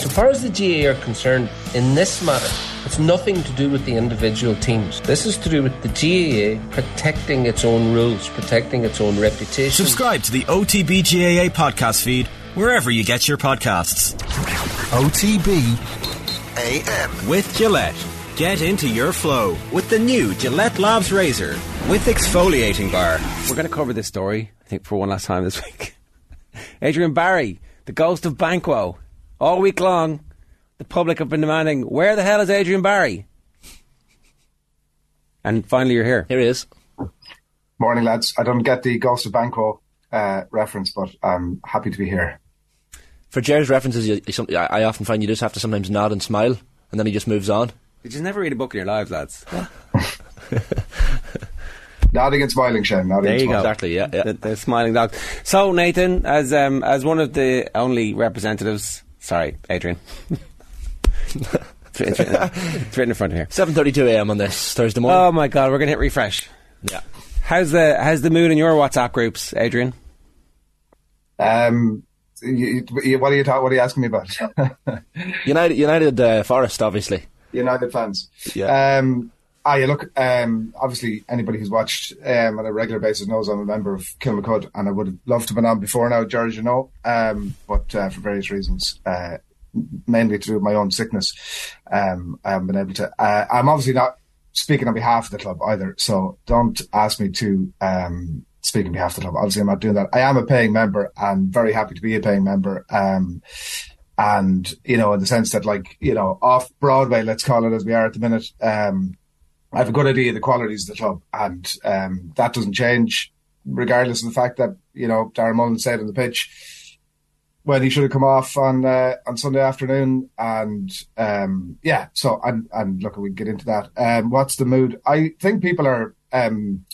So far as the GAA are concerned, in this matter, it's nothing to do with the individual teams. This is to do with the GAA protecting its own rules, protecting its own reputation. Subscribe to the OTB GAA podcast feed wherever you get your podcasts. OTB AM. With Gillette. Get into your flow with the new Gillette Labs Razor with exfoliating bar. We're going to cover this story, I think, for one last time this week. Adrian Barry, the ghost of Banquo. All week long, the public have been demanding, where the hell is Adrian Barry? And finally, you're here. Here he is. Morning, lads. I don't get the Ghost of Banquo uh, reference, but I'm happy to be here. For Jerry's references, you, you, I often find you just have to sometimes nod and smile, and then he just moves on. You just never read a book in your lives, lads. Nodding and smiling, Shane. Nodding There and you go. Exactly, yeah, yeah. The, the smiling dog. So, Nathan, as um, as one of the only representatives, sorry, Adrian. it's, written, it's written- it's written in front of here. 7.32am on this Thursday morning. Oh my god, we're gonna hit refresh. yeah. How's the how's the mood in your WhatsApp groups, Adrian? Um, you, you, what are you ta- What are you asking me about? United, United uh, Forest, obviously. United fans. Yeah. Um, ah, yeah. Look. Um, obviously, anybody who's watched um, on a regular basis knows I'm a member of Kilmacud, and I would have loved to have been on before now, George. You know, um, but uh, for various reasons, uh, mainly with my own sickness, um, I haven't been able to. Uh, I'm obviously not speaking on behalf of the club either, so don't ask me to. Um, Speak on behalf of the club. Obviously, I'm not doing that. I am a paying member and very happy to be a paying member. Um, and you know, in the sense that, like, you know, off Broadway, let's call it as we are at the minute, um, I have a good idea of the qualities of the club, and um, that doesn't change, regardless of the fact that you know Dara Mullin said on the pitch when he should have come off on uh, on Sunday afternoon, and um, yeah, so and and look, we can get into that. Um, what's the mood? I think people are. Um,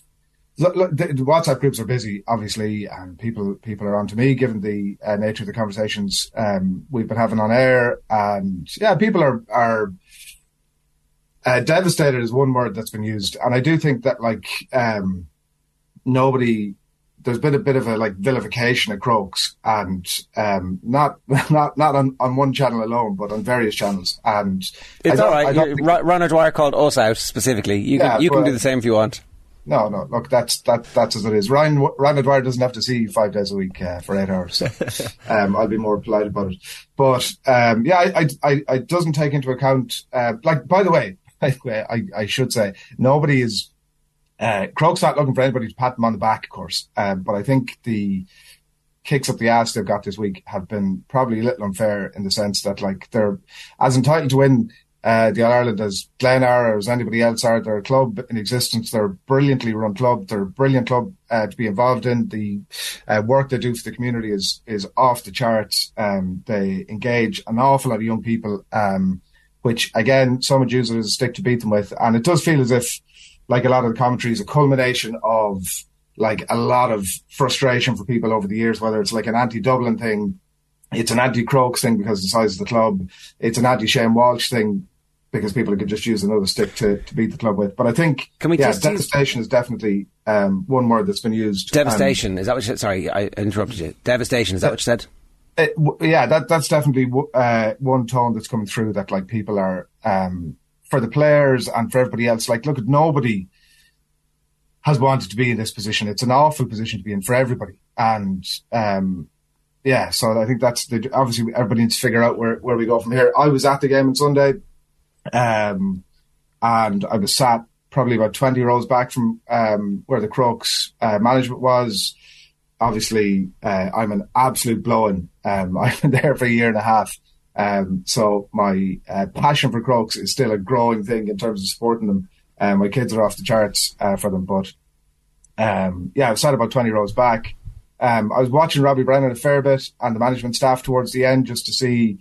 Look, look, the, WhatsApp groups are busy, obviously, and people people are on to me, given the uh, nature of the conversations um, we've been having on air, and yeah, people are are uh, devastated is one word that's been used, and I do think that like um, nobody. There's been a bit of a like vilification of Crokes, and um, not not not on, on one channel alone, but on various channels. And It's all right. think- Ryan O'Dwyer called us out specifically. You Yeah, can you can do the same if you want. No, no. Look, that's that. That's as it is. Ryan Ryan O'Dwyer doesn't have to see you five days a week uh, for eight hours. So, um, I'll be more polite about it. But um, yeah, I, I, I, I doesn't take into account. Uh, like, by the way, by I, I should say nobody is. Uh, Crokes not looking for anybody to pat them on the back, of course. Um, but I think the kicks up the ass they've got this week have been probably a little unfair in the sense that like they're as entitled to win uh, the All Ireland as Glenara or as anybody else are. They're a club in existence. They're a brilliantly run club. They're a brilliant club uh, to be involved in. The uh, work they do for the community is is off the charts. Um, they engage an awful lot of young people, um, which again, some would use it as a stick to beat them with. And it does feel as if, like a lot of the commentary, is a culmination of like a lot of frustration for people over the years, whether it's like an anti-Dublin thing, it's an anti-Crokes thing because of the size of the club, it's an anti-Shane Walsh thing because people could just use another stick to, to beat the club with. But I think, Can we yeah, just use- devastation is definitely um, one word that's been used. Um, Devastation. is that what you said? Sorry, I interrupted you. Devastation. Is that what you said? It, yeah, that that's definitely uh, one tone that's coming through. That like people are um, for the players and for everybody else. Like, look nobody has wanted to be in this position. It's an awful position to be in for everybody, and um, yeah. So I think that's the obviously everybody needs to figure out where where we go from here. I was at the game on Sunday, um, and I was sat probably about twenty rows back from um, where the Crokes uh, management was obviously uh, I'm an absolute blowing. Um, I've been there for a year and a half. Um, so my uh, passion for Crokes is still a growing thing in terms of supporting them. Um, my kids are off the charts uh, for them, but um, yeah, I sat about 20 rows back. Um, I was watching Robbie Brennan a fair bit and the management staff towards the end just to see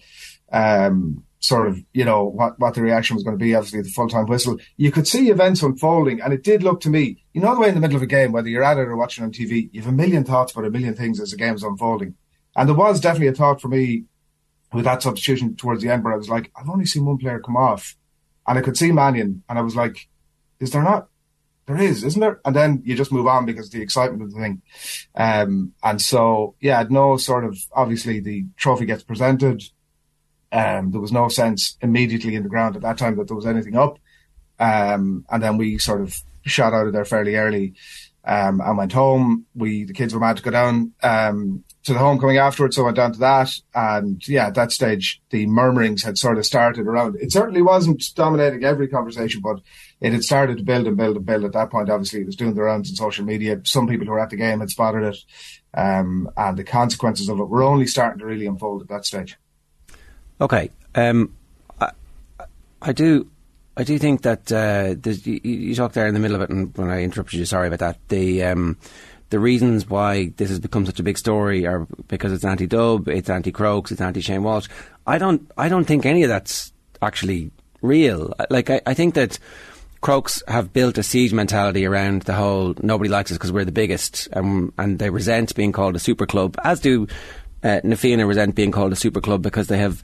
um, sort of, you know, what, what the reaction was going to be, obviously, the full time whistle. You could see events unfolding, and it did look to me, you know, the way in the middle of a game, whether you're at it or watching on TV, you have a million thoughts about a million things as the game's unfolding. And there was definitely a thought for me with that substitution towards the end where I was like, I've only seen one player come off, and I could see Mannion, and I was like, is there not? There is, isn't there? And then you just move on because the excitement of the thing. Um, and so, yeah, no sort of, obviously the trophy gets presented. Um, there was no sense immediately in the ground at that time that there was anything up. Um, and then we sort of shot out of there fairly early um, and went home. We the kids were mad to go down um, to the homecoming afterwards, so I went down to that. And yeah, at that stage, the murmurings had sort of started around. It certainly wasn't dominating every conversation, but it had started to build and build and build. At that point, obviously, it was doing the rounds on social media. Some people who were at the game had spotted it, um, and the consequences of it were only starting to really unfold at that stage. Okay, um, I, I do. I do think that uh, you, you talked there in the middle of it, and when I interrupted you, sorry about that. The um, the reasons why this has become such a big story are because it's anti-Dub, it's anti-Crokes, it's anti-Shane Walsh. I don't, I don't think any of that's actually real. Like, I, I think that Crokes have built a siege mentality around the whole nobody likes us because we're the biggest, um, and they resent being called a super club, as do uh, Na Fianna resent being called a super club because they have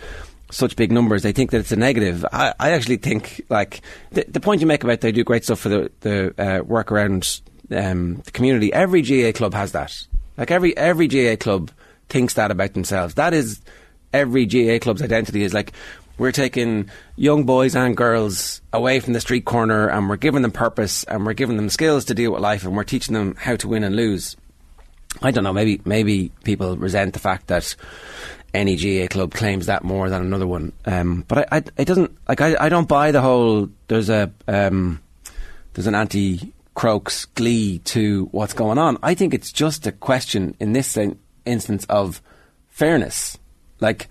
such big numbers, they think that it's a negative. I, I actually think, like, the, the, point you make about they do great stuff for the, the uh, work around um, the community, every GA club has that. Like, every, every GAA club thinks that about themselves. That is every GA club's identity is like, we're taking young boys and girls away from the street corner and we're giving them purpose and we're giving them skills to deal with life and we're teaching them how to win and lose. I don't know, maybe maybe people resent the fact that any GA club claims that more than another one. Um, but I, I, it doesn't like I, I don't buy the whole. There's a um, there's an anti Crokes glee to what's going on. I think it's just a question in this instance of fairness. Like,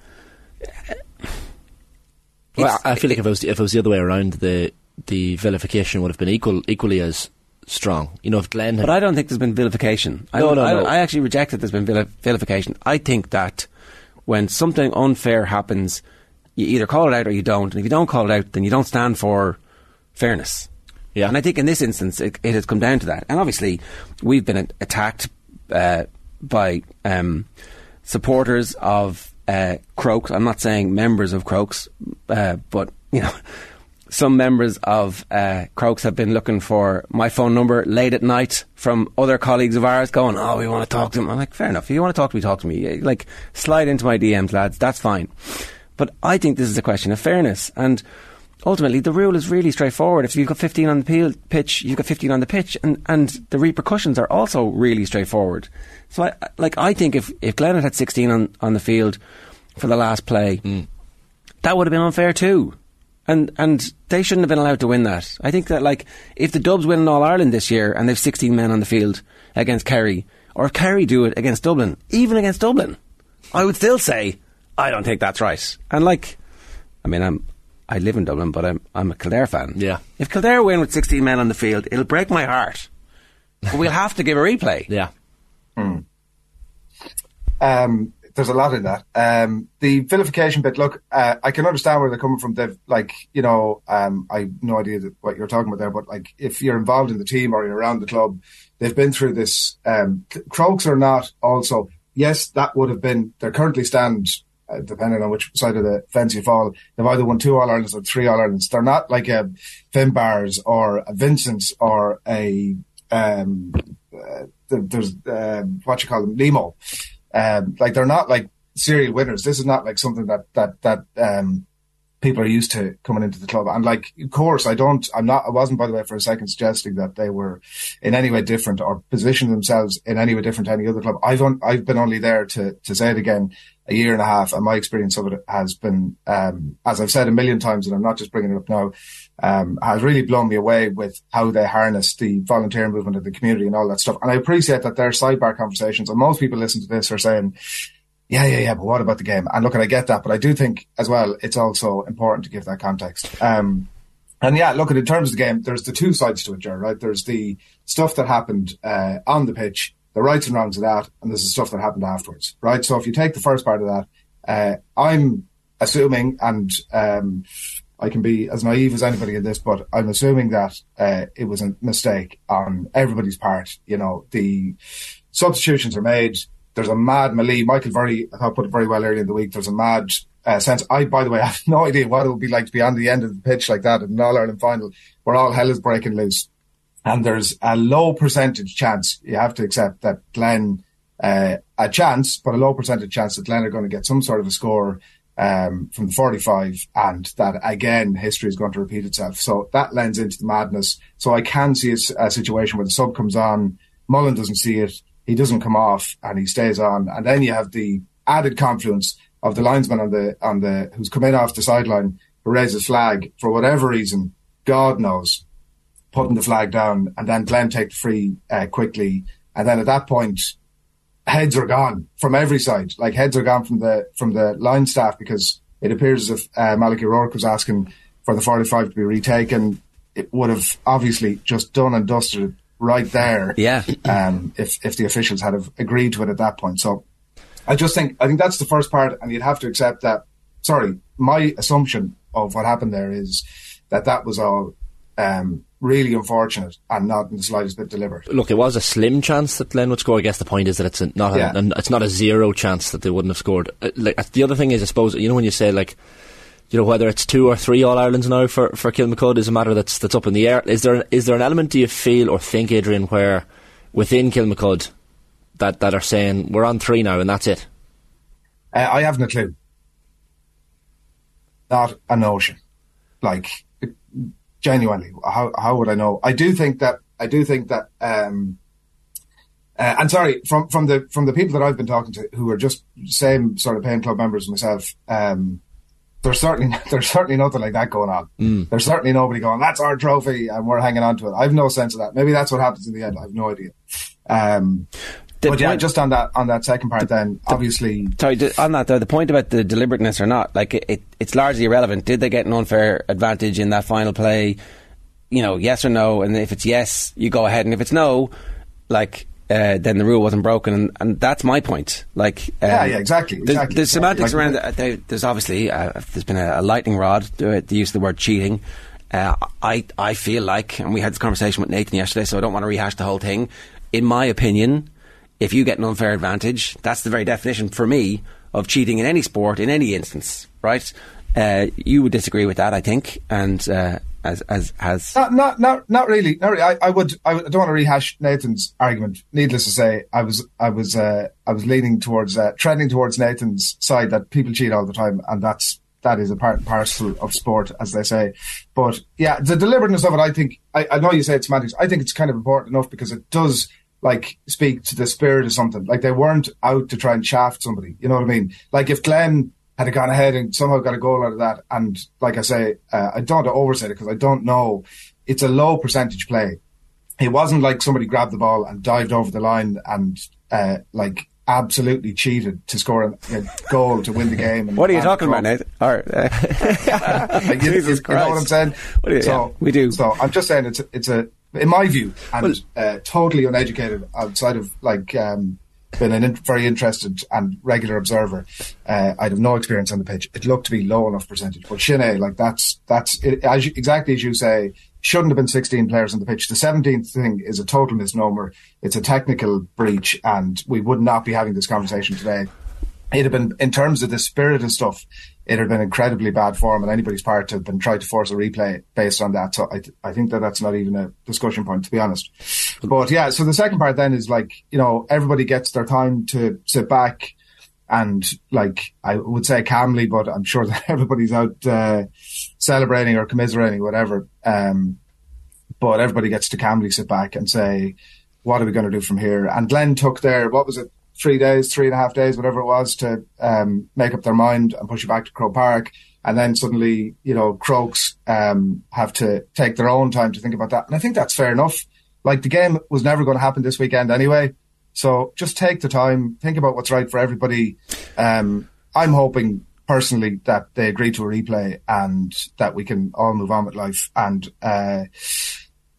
well, I feel like if it was if it was the other way around, the the vilification would have been equal equally as strong. You know, if Glen. but I don't think there's been vilification. No, I, no, I, no. I actually reject that there's been vilification. I think that when something unfair happens, you either call it out or you don't. And if you don't call it out, then you don't stand for fairness. Yeah. And I think in this instance, it, it has come down to that. And obviously, we've been attacked uh, by um, supporters of uh, Crokes. I'm not saying members of Crokes, uh, but, you know, some members of uh, Crokes have been looking for my phone number late at night from other colleagues of ours going, oh, we want to talk to him. I'm like, fair enough. If you want to talk to me, talk to me. Like, slide into my DMs, lads. That's fine. But I think this is a question of fairness. And ultimately, the rule is really straightforward. If you've got 15 on the pitch, you've got 15 on the pitch. And, and the repercussions are also really straightforward. So, I, like, I think if, if Glen had had 16 on, on the field for the last play, mm. that would have been unfair too and and they shouldn't have been allowed to win that. I think that like if the Dubs win All Ireland this year and they've 16 men on the field against Kerry, or if Kerry do it against Dublin, even against Dublin, I would still say I don't think that's right. And like, I mean, I'm I live in Dublin, but I'm I'm a Kildare fan. Yeah. If Kildare win with 16 men on the field, it'll break my heart. But we'll have to give a replay. Yeah. Hmm. Um, there's a lot in that. Um, the vilification bit, look, uh, I can understand where they're coming from. They've, like, you know, um, I have no idea what you're talking about there, but like, if you're involved in the team or you're around the club, they've been through this. Um, Crokes are not also, yes, that would have been, they're currently stand, uh, depending on which side of the fence you fall, they've either won two All Irelands or three All Irelands. They're not like a Finbarr's or a Vincent's or a, um, uh, there's, uh, what you call them, Nemo. Um, like they're not like serial winners. This is not like something that that that um, people are used to coming into the club. And like, of course, I don't. I'm not. I wasn't, by the way, for a second suggesting that they were in any way different or positioned themselves in any way different to any other club. I've on, I've been only there to to say it again a year and a half, and my experience of it has been, um, as I've said a million times, and I'm not just bringing it up now, um, has really blown me away with how they harness the volunteer movement of the community and all that stuff. And I appreciate that their sidebar conversations, and most people listen to this are saying, yeah, yeah, yeah, but what about the game? And look, and I get that, but I do think as well, it's also important to give that context. Um, and yeah, look, in terms of the game, there's the two sides to it, Jared, right? There's the stuff that happened, uh, on the pitch the rights and wrongs of that, and this is stuff that happened afterwards, right? So if you take the first part of that, uh, I'm assuming, and um, I can be as naive as anybody in this, but I'm assuming that uh, it was a mistake on everybody's part. You know, the substitutions are made. There's a mad melee. Michael very, I put it very well earlier in the week. There's a mad uh, sense. I, by the way, I have no idea what it would be like to be on the end of the pitch like that in an All Ireland final, where all hell is breaking loose. And there's a low percentage chance, you have to accept that Glen, uh, a chance, but a low percentage chance that Glen are going to get some sort of a score um, from the 45 and that again history is going to repeat itself. So that lends into the madness. So I can see a, a situation where the sub comes on, Mullin doesn't see it, he doesn't come off and he stays on, and then you have the added confluence of the linesman on the on the who's come in off the sideline who raises flag for whatever reason, God knows, putting the flag down, and then Glen take the free uh, quickly, and then at that point heads are gone from every side. Like heads are gone from the from the line staff because it appears as if uh, Malachy O'Rourke was asking for the 45 to be retaken. It would have obviously just done and dusted right there. Yeah. Um, if if the officials had have agreed to it at that point. So I just think I think that's the first part, and you'd have to accept that. Sorry, my assumption of what happened there is that that was all um, really unfortunate and not in the slightest bit deliberate. Look, it was a slim chance that Glen would score. I guess the point is that it's a, not Yeah. a, an- it's not a zero chance that they wouldn't have scored. Uh, Like the other thing is, I suppose you know when you say like. You know whether it's two or three All Irelands now for for Kilmacud is a matter that's that's up in the air. Is there is there an element do you feel or think, Adrian, where within Kilmacud that that are saying we're on three now and that's it? Uh, I haven't a clue. Not a notion. Like genuinely, how how would I know? I do think that I do think that. Um, uh, and sorry, from from the from the people that I've been talking to, who are just same sort of paying club members myself, um, there's certainly there's certainly nothing like that going on. There's certainly nobody going, "That's our trophy," and we're hanging on to it. I've no sense of that. Maybe that's what happens in the end. I have no idea. Um, The but yeah, point- just on that on that second part, then obviously Sorry, on that though, the point about the deliberateness or not, like it, it, it's largely irrelevant. Did they get an unfair advantage in that final play? You know, yes or no, and if it's yes, you go ahead, and if it's no, like uh, then the rule wasn't broken, and, and that's my point. Like, um, Yeah, yeah, exactly, exactly. there's semantics Like- around. The, they, there's obviously uh, there's been a, a lightning rod. The, the use of the word cheating. Uh, I I feel like, and we had this conversation with Nathan yesterday, so I don't want to rehash the whole thing. In my opinion, if you get an unfair advantage, that's the very definition for me of cheating in any sport, in any instance, right? Uh, you would disagree with that, I think, and uh, as as has Not, not, not, not really. Not really. I, I would. I, I don't want to rehash Nathan's argument. Needless to say, I was, I was, uh, I was leaning towards, uh, trending towards Nathan's side that people cheat all the time, and that's that is a part and parcel of sport, as they say. But yeah, the deliberateness of it, I think. I, I know you say it's semantics. I think it's kind of important enough because it does like speak to the spirit of something. Like they weren't out to try and shaft somebody. You know what I mean? Like if Glen had gone ahead and somehow got a goal out of that, and like I say, uh, I don't want to overstate it because I don't know. It's a low percentage play. It wasn't like somebody grabbed the ball and dived over the line and uh, like absolutely cheated to score a, a goal to win the game. And What are you talking about, Nathan? All right. Like, you, Jesus you know what I'm saying? What you- so yeah, we do. So I'm just saying it's a, it's a in my view and uh, totally uneducated outside of like um, been an in, very interested and regular observer. Uh, I'd have no experience on the pitch. It looked to be low enough percentage, but Shane, like that's that's it, as you, exactly as you say. Shouldn't have been 16 players on the pitch. The 17th thing is a total misnomer. It's a technical breach, and we would not be having this conversation today it'd have been in terms of the spirit and stuff it'd have been incredibly bad form on anybody's part to have been trying to force a replay based on that. So I, th- I think that that's not even a discussion point to be honest. But yeah so the second part then is like you know everybody gets their time to sit back and like I would say calmly but I'm sure that everybody's out uh, celebrating or commiserating whatever um, but everybody gets to calmly sit back and say what are we going to do from here? And Glen took their what was it three days, three and a half days, whatever it was, to um, make up their mind and push it back to Croke Park. And then suddenly, you know, Crokes um, have to take their own time to think about that. And I think that's fair enough. Like the game was never going to happen this weekend anyway. So just take the time, think about what's right for everybody. Um, I'm hoping personally that they agree to a replay and that we can all move on with life. And uh,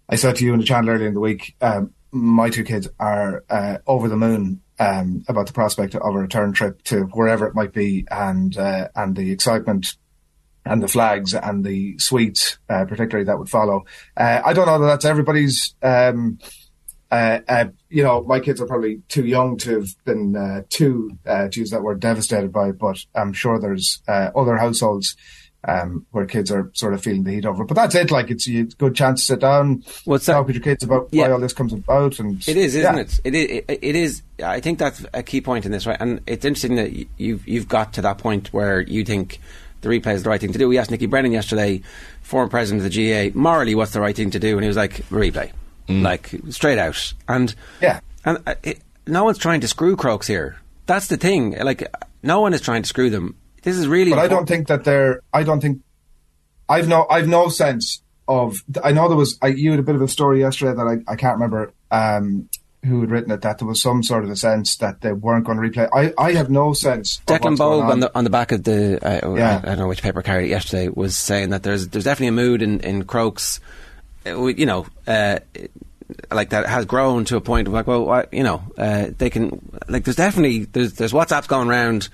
I said to you in the channel earlier in the week, um, my two kids are uh, over the moon um, about the prospect of a return trip to wherever it might be, and uh, and the excitement and the flags and the sweets, uh, particularly that would follow. Uh, I don't know that that's everybody's. Um, uh, uh, you know, my kids are probably too young to have been uh, too, to use that word, devastated by it. But I'm sure there's other households um, where kids are sort of feeling the heat over it. But that's it. Like it's a good chance to sit down, Well, so- talk with your kids about Yeah. why all this comes about. And It is, isn't yeah. it? It is. It, it is. I think that's a key point in this, right? And it's interesting that you've you've got to that point where you think the replay is the right thing to do. We asked Nicky Brennan yesterday, former president of the GA, morally, what's the right thing to do? And he was like, replay, like straight out. And Yeah. and uh, it, no one's trying to screw Crokes here. That's the thing. Like, no one is trying to screw them. This is really. But I don't think that they're. I don't think. I've no. I've no sense of. I know there was. I, you had a bit of a story yesterday that I, I can't remember um, who had written it. That there was some sort of a sense that they weren't going to replay. I, I have no sense. Declan Bogue on the on the back of the uh, Yeah. I, I don't know which paper carried it yesterday was saying that there's there's definitely a mood in in Crokes, uh, you know, uh, like that has grown to a point of like, well, you know, uh, they can like there's definitely there's there's WhatsApps going around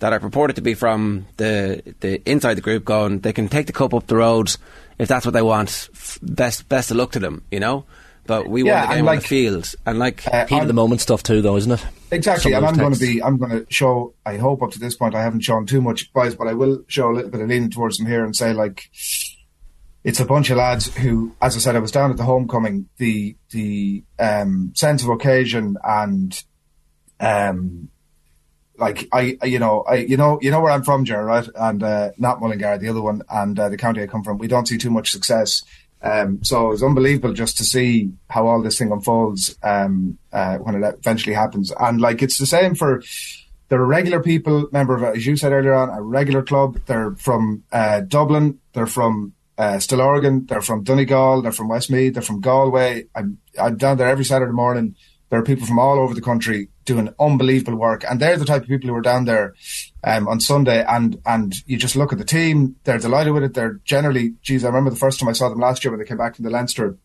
that are purported to be from the the inside the group going they can take the cup up the road if that's what they want. F- Best best of luck to them, you know. But we Yeah, won the and game on the field, and like Uh, Heat of the moment stuff too, though, isn't it? Exactly, Some and I'm going to be. I'm going to show. I hope up to this point I haven't shown too much bias, but I will show a little bit of leaning towards them here and say like, it's a bunch of lads who, as I said, I was down at the homecoming. The the um, sense of occasion and um, like I, you know, I, you know, you know where I'm from, Ger, right? And uh, not Mullingar, the other one, and uh, the county I come from. We don't see too much success. Um, so it's unbelievable just to see how all this thing unfolds um, uh, when it eventually happens. And like it's the same for there are regular people, member of, as you said earlier on, a regular club. They're from uh, Dublin. They're from uh, Stillorgan. They're from Donegal. They're from Westmeath. They're from Galway. I'm, I'm down there every Saturday morning. There are people from all over the country doing unbelievable work, and they're the type of people who are down there um, on Sunday. And and you just look at the team; they're delighted with it. They're generally, geez, I remember the first time I saw them last year when they came back from the Leinster,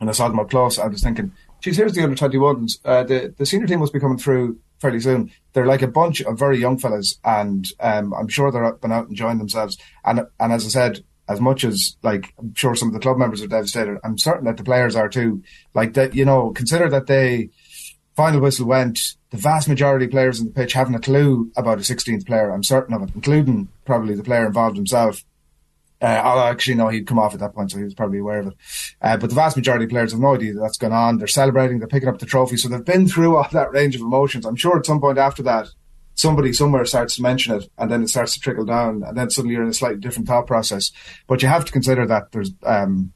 and I saw them up close. I was thinking, geez, here's the under twenty ones. Uh, the the senior team must be coming through fairly soon. They're like a bunch of very young fellas, and um, I'm sure they're been out enjoying themselves. And and as I said, as much as like I'm sure some of the club members are devastated, I'm certain that the players are too. Like that, you know, consider that they final whistle went. The vast majority of players in the pitch haven't a clue about a 16th player. I'm certain of it, including probably the player involved himself. Uh, I actually know he'd come off at that point, so he was probably aware of it. Uh, but the vast majority of players have no idea that that's going on. They're celebrating, they're picking up the trophy, so they've been through all that range of emotions. I'm sure at some point after that, somebody somewhere starts to mention it, and then it starts to trickle down, and then suddenly you're in a slightly different thought process. But you have to consider that there's, um,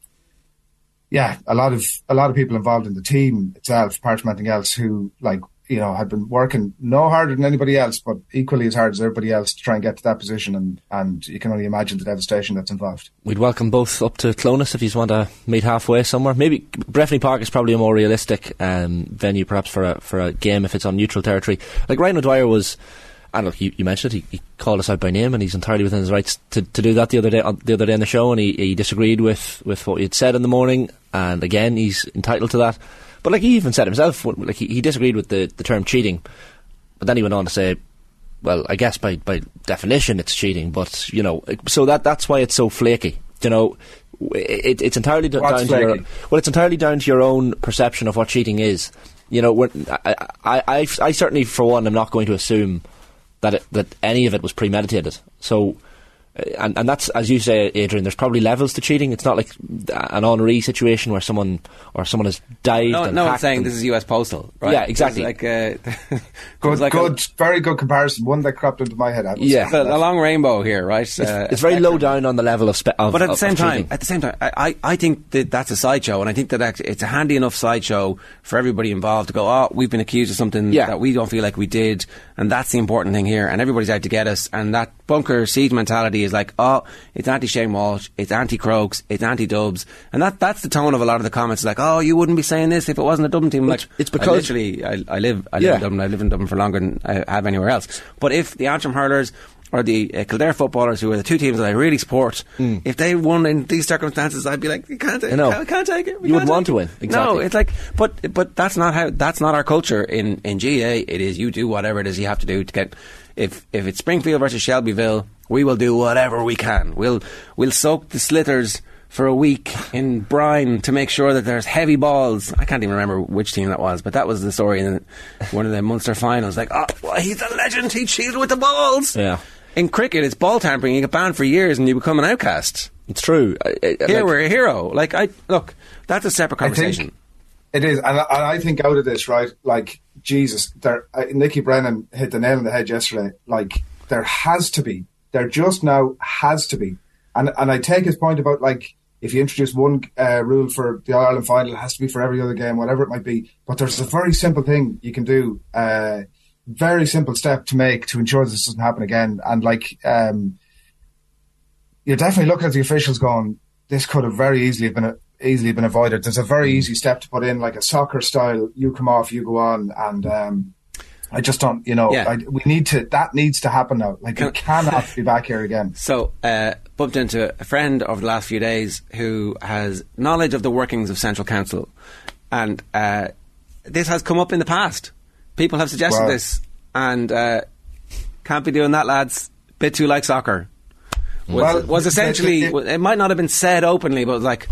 yeah, a lot of a lot of people involved in the team itself, apart from anything else, who like you know had been working no harder than anybody else, but equally as hard as everybody else to try and get to that position, and and you can only imagine the devastation that's involved. We'd welcome both up to Clones if you want to meet halfway somewhere. Maybe Breffni Park is probably a more realistic um, venue, perhaps for a for a game if it's on neutral territory. Like Ryan O'Dwyer was, and look, you, you mentioned it. He, he called us out by name, and he's entirely within his rights to, to do that the other day on, the other day in the show. And he, he disagreed with with what he had said in the morning, and again, he's entitled to that. But like he even said himself, like he, he disagreed with the, the term cheating, but then he went on to say, well, I guess by, by definition it's cheating, but you know, so that that's why it's so flaky. You know, it, it's entirely What's down to your well, it's entirely down to your own perception of what cheating is. You know, I, I, I, I certainly, for one, am not going to assume that it, that any of it was premeditated. So, and and that's as you say, Adrian. There's probably levels to cheating. It's not like an Henry situation where someone or someone has died. no, and no one's hacked saying and- this is U.S. Postal, right? Yeah, exactly. Like uh, Good, like good, very good comparison. One that cropped into my head. I was Yeah. A, a long rainbow here, right? Uh, it's very low down on the level of. Spe- of But at the same time, cheating. at the same time, I, I I think that that's a sideshow, and I think that act- it's a handy enough sideshow for everybody involved to go, oh, we've been accused of something Yeah. that we don't feel like we did, and that's the important thing here, and everybody's out to get us, and that bunker seed mentality is like, oh, it's anti-Shane Walsh, it's anti-Crokes, it's anti-Dubs, and that that's the tone of a lot of the comments, like, oh, you wouldn't be saying this if it wasn't a Dublin team. Like, it's I because- literally, I, I live, I live Yeah. in Dublin, I live in Dublin for longer than I have anywhere else. But if the Antrim hurlers or the uh, Kildare footballers, who are the two teams that I really support, if they won in these circumstances, I'd be like, you can't. I know. we can't take it. we You wouldn't want to win, exactly. No, it's like, but but that's not how that's not our culture in in GA. It is you do whatever it is you have to do to get. If if it's Springfield versus Shelbyville, we will do whatever we can. We'll we'll soak the sliotars for a week in brine to make sure that there's heavy balls. I can't even remember which team that was, but that was the story in one of the Munster finals. Like, oh, well, he's a legend. He cheated with the balls. Yeah. in cricket, it's ball tampering. You get banned for years and you become an outcast. It's true. I- I- Here like- we're a hero. Like I look, that's a separate conversation. It is, and I, and I think out of this, right? Like Jesus, there. Uh, Nicky Brennan hit the nail on the head yesterday. Like there has to be, there just now has to be, and and I take his point about like if you introduce one uh, rule for the Ireland final, it has to be for every other game, whatever it might be. But there's a very simple thing you can do, uh, very simple step to make to ensure this doesn't happen again. And like, um, you're definitely looking at the officials going, this could have very easily been easily been avoided. There's a very easy step to put in, like a soccer style. You come off, you go on, and um, I just don't, you know, Yeah. I, we need to. That needs to happen now. Like we cannot be back here again. So, uh, bumped into a friend over the last few days who has knowledge of the workings of Central Council, and uh, this has come up in the past. People have suggested Wow. this, and uh, can't be doing that, lads. Bit too like soccer. Was, Well, was essentially it- it- it might not have been said openly, but was like,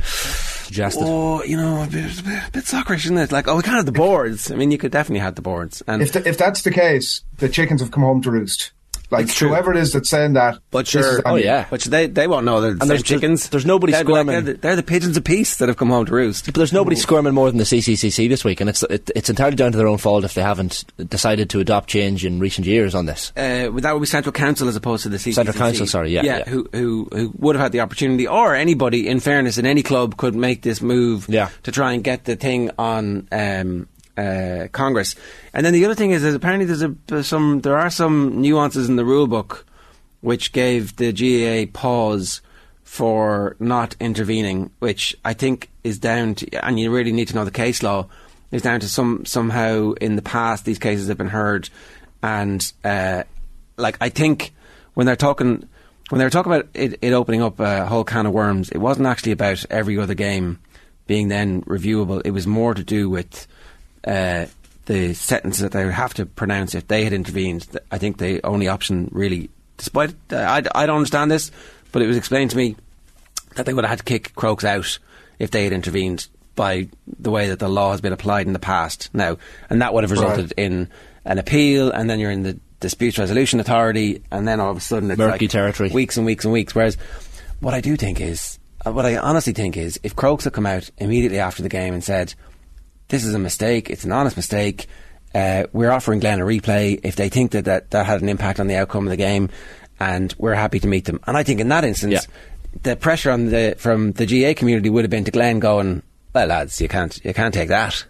Suggested. oh, you know, a bit, a bit, a bit soccerish, isn't it? Like, oh, we can't have the boards. I mean, you could definitely have the boards, and If the, if that's the case, the chickens have come home to roost. Like It's true. whoever it is that's saying that, But this is sure, Oh, yeah. But they they won't know they're the And same there's- chickens. there's nobody They'd be like, squirming. they're, the, they're the pigeons of peace that have come home to roost. But there's nobody squirming more than the CCCC this week, and it's it, it's entirely down to their own fault if they haven't decided to adopt change in recent years on this. Uh, that would be Central Council as opposed to the CCCC. Central Council, sorry, yeah, yeah. Who, who who would have had the opportunity, or anybody, in fairness, in any club could make this move Yeah. to try and get the thing on um, uh, Congress. And then the other thing is, is apparently there's a some there are some nuances in the rule book which gave the GAA pause for not intervening, which I think is down to, and you really need to know the case law, is down to some somehow in the past these cases have been heard, and uh, like I think when they're talking when they were talking about it, it opening up a whole can of worms, it wasn't actually about every other game being then reviewable. It was more to do with uh, the sentence that they would have to pronounce if they had intervened. I think the only option really, despite uh, I, I don't understand this, but it was explained to me that they would have had to kick Crokes out if they had intervened by the way that the law has been applied in the past now, and that would have resulted in an appeal, and then you're in the dispute resolution authority, and then all of a sudden it's Murky like territory. weeks and weeks and weeks. Whereas, what I do think is, uh, what I honestly think is, if Crokes had come out immediately after the game and said, "This is a mistake. It's an honest mistake. Uh, we're offering Glen a replay if they think that, that that had an impact on the outcome of the game, and we're happy to meet them." And I think in that instance, Yeah. the pressure on the from the GA community would have been to Glen going, "Well, lads, you can't you can't take that.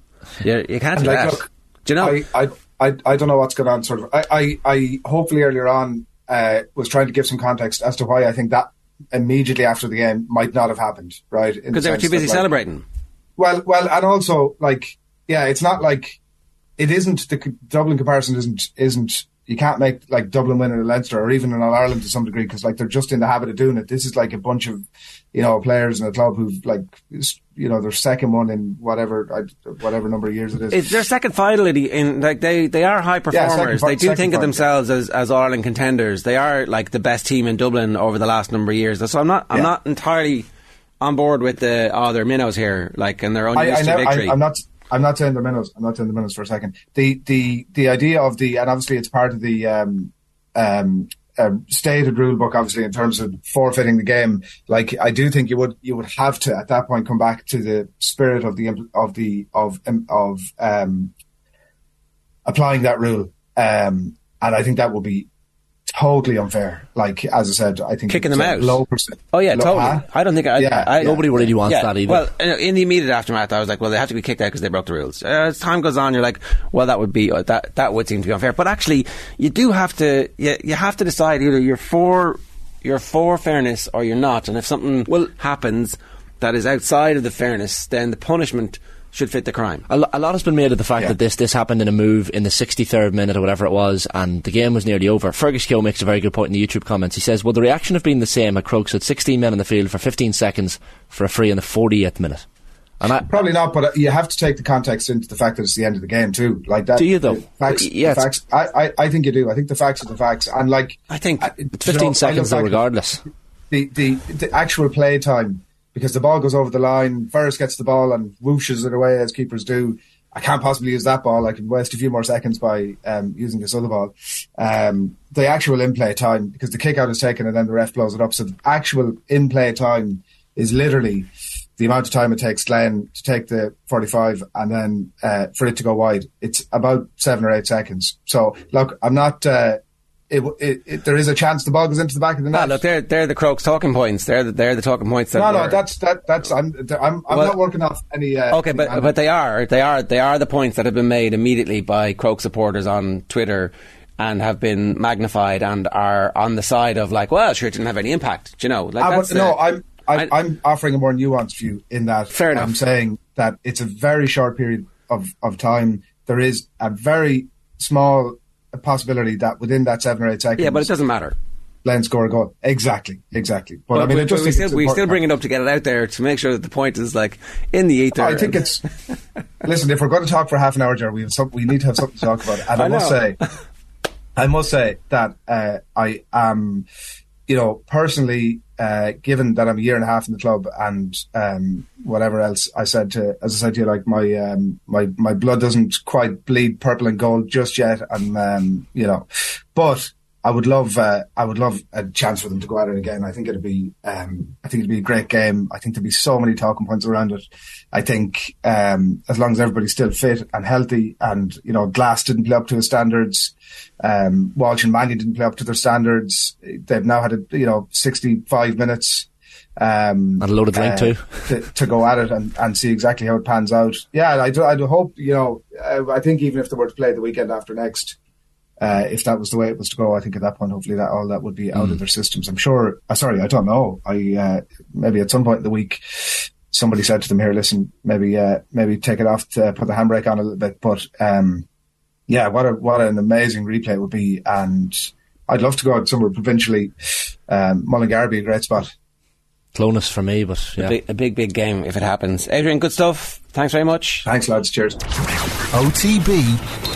You, you can't And do like, that." look, do you know? I, I, I, I don't know what's going on. Sort of. I, I, I hopefully earlier on uh, was trying to give some context as to why I think that immediately after the game might not have happened. Right? in the Because they were too busy that, like, celebrating. Well, well, and also like, yeah, it's not like it isn't the Dublin comparison isn't isn't you can't make like Dublin winning a Leinster or even in All Ireland to some degree because like they're just in the habit of doing it. This is like a bunch of you know players in a club who've like you know their second one in whatever whatever number of years it is. It's their second final in, in like they, they are high performers. fi- they do think of final, themselves as as Ireland contenders. They are like the best team in Dublin over the last number of years. So I'm not I'm Yeah. not entirely on board with the oh they're minnows here like and they're unused I, I to never, victory. I, I'm not. I'm not saying the minnows. I'm not saying the minnows for a second. The the the idea of the and obviously it's part of the um, um, um, stated rule book. Obviously, in terms of forfeiting the game, like I do think you would you would have to at that point come back to the spirit of the of the of um, of um, applying that rule. Um, and I think that would be totally unfair. Like as I said, I think Kicking them out. Low percent. Oh yeah, low- totally. huh? I don't think I. Yeah, I, yeah. Nobody really wants yeah, that either. Well, in the immediate aftermath, I was like, well, they have to be kicked out because they broke the rules. Uh, as time goes on, you're like, well, that would be uh, that that would seem to be unfair. But actually, you do have to you, you have to decide either you're for you're for fairness or you're not. And if something Well- happens that is outside of the fairness, then the punishment should fit the crime. A, lo- a lot has been made of the fact Yeah. that this this happened in a move in the 63rd minute or whatever it was, and the game was nearly over. Fergus Keogh makes a very good point in the YouTube comments. He says, "Will the reaction have been the same had Crokes had 16 men on the field for 15 seconds for a free in the 48th minute?" And I, Probably not, but uh, you have to take the context into the fact that it's the end of the game too. Like that. Do you, though? Facts. Yeah, the facts. I, I, I think you do. I think the facts are the facts, and like I think I- you know, 15 seconds though, regardless. The, the the actual play time because the ball goes over the line. Ferris gets the ball and whooshes it away as keepers do, I can't possibly use that ball. I can waste a few more seconds by um, using this other ball. Um, the actual in play time, because the kick out is taken and then the ref blows it up. So the actual in play time is literally the amount of time it takes Glen to take the 45 and then uh, for it to go wide. It's about seven or eight seconds. So look, I'm not. Uh, it, it, it, there is a chance the ball goes into the back of the net. Ah, look, they're they're the Crokes talking points. They're the, they're the talking points. That no, no, were- that's that. That's I'm. I'm, I'm Well- not working off any. Uh, Okay, any but but they are they are they are the points that have been made immediately by Croke supporters on Twitter and have been magnified and are on the side of like, well, sure, it didn't have any impact. Do you know? Like Ah, that's no, I'm I- I'm offering a more nuanced view in that. Fair enough. I'm saying that it's a very short period of, of time. There is a very small possibility that within that seven or eight seconds, yeah, but it doesn't matter. Glen score a goal. Exactly, exactly. But, I mean, we, I just we still we still bring it up to get it out there to make sure that the point is like in the ether. I think it's. listen, if we're going to talk for half an hour, Jerry, we have some, we need to have something to talk about. And I, I must say, I must say that uh, I am, you know, personally, uh, given that I'm a year and a half in the club and um, whatever else I said to, as I said to you, like my um, my my blood doesn't quite bleed purple and gold just yet, and um, you know, but. I would love, uh, I would love a chance for them to go at it again. I think it'd be, um, I think it'd be a great game. I think there'd be so many talking points around it. I think, um, as long as everybody's still fit and healthy and, you know, Glass didn't play up to his standards, um, Walsh and Manny didn't play up to their standards. They've now had, a, you know, 65 minutes. Um, And a loaded drink too. to, to go at it and, and see exactly how it pans out. Yeah, I do, I do hope, you know, uh, I think even if they were to play the weekend after next, uh, if that was the way it was to go, I think at that point, hopefully that all that would be out of their systems. I'm sure. Uh, sorry, I don't know. I uh, maybe at some point in the week, somebody said to them, "Here, listen, maybe uh, maybe take it off to put the handbrake on a little bit." But um, yeah, what a what an amazing replay it would be, and I'd love to go out somewhere provincially. Um, Mullingar would be a great spot. Clones for me, but a, big, a big big game if it happens. Adrian, good stuff. Thanks very much. Thanks, lads. Cheers. OTB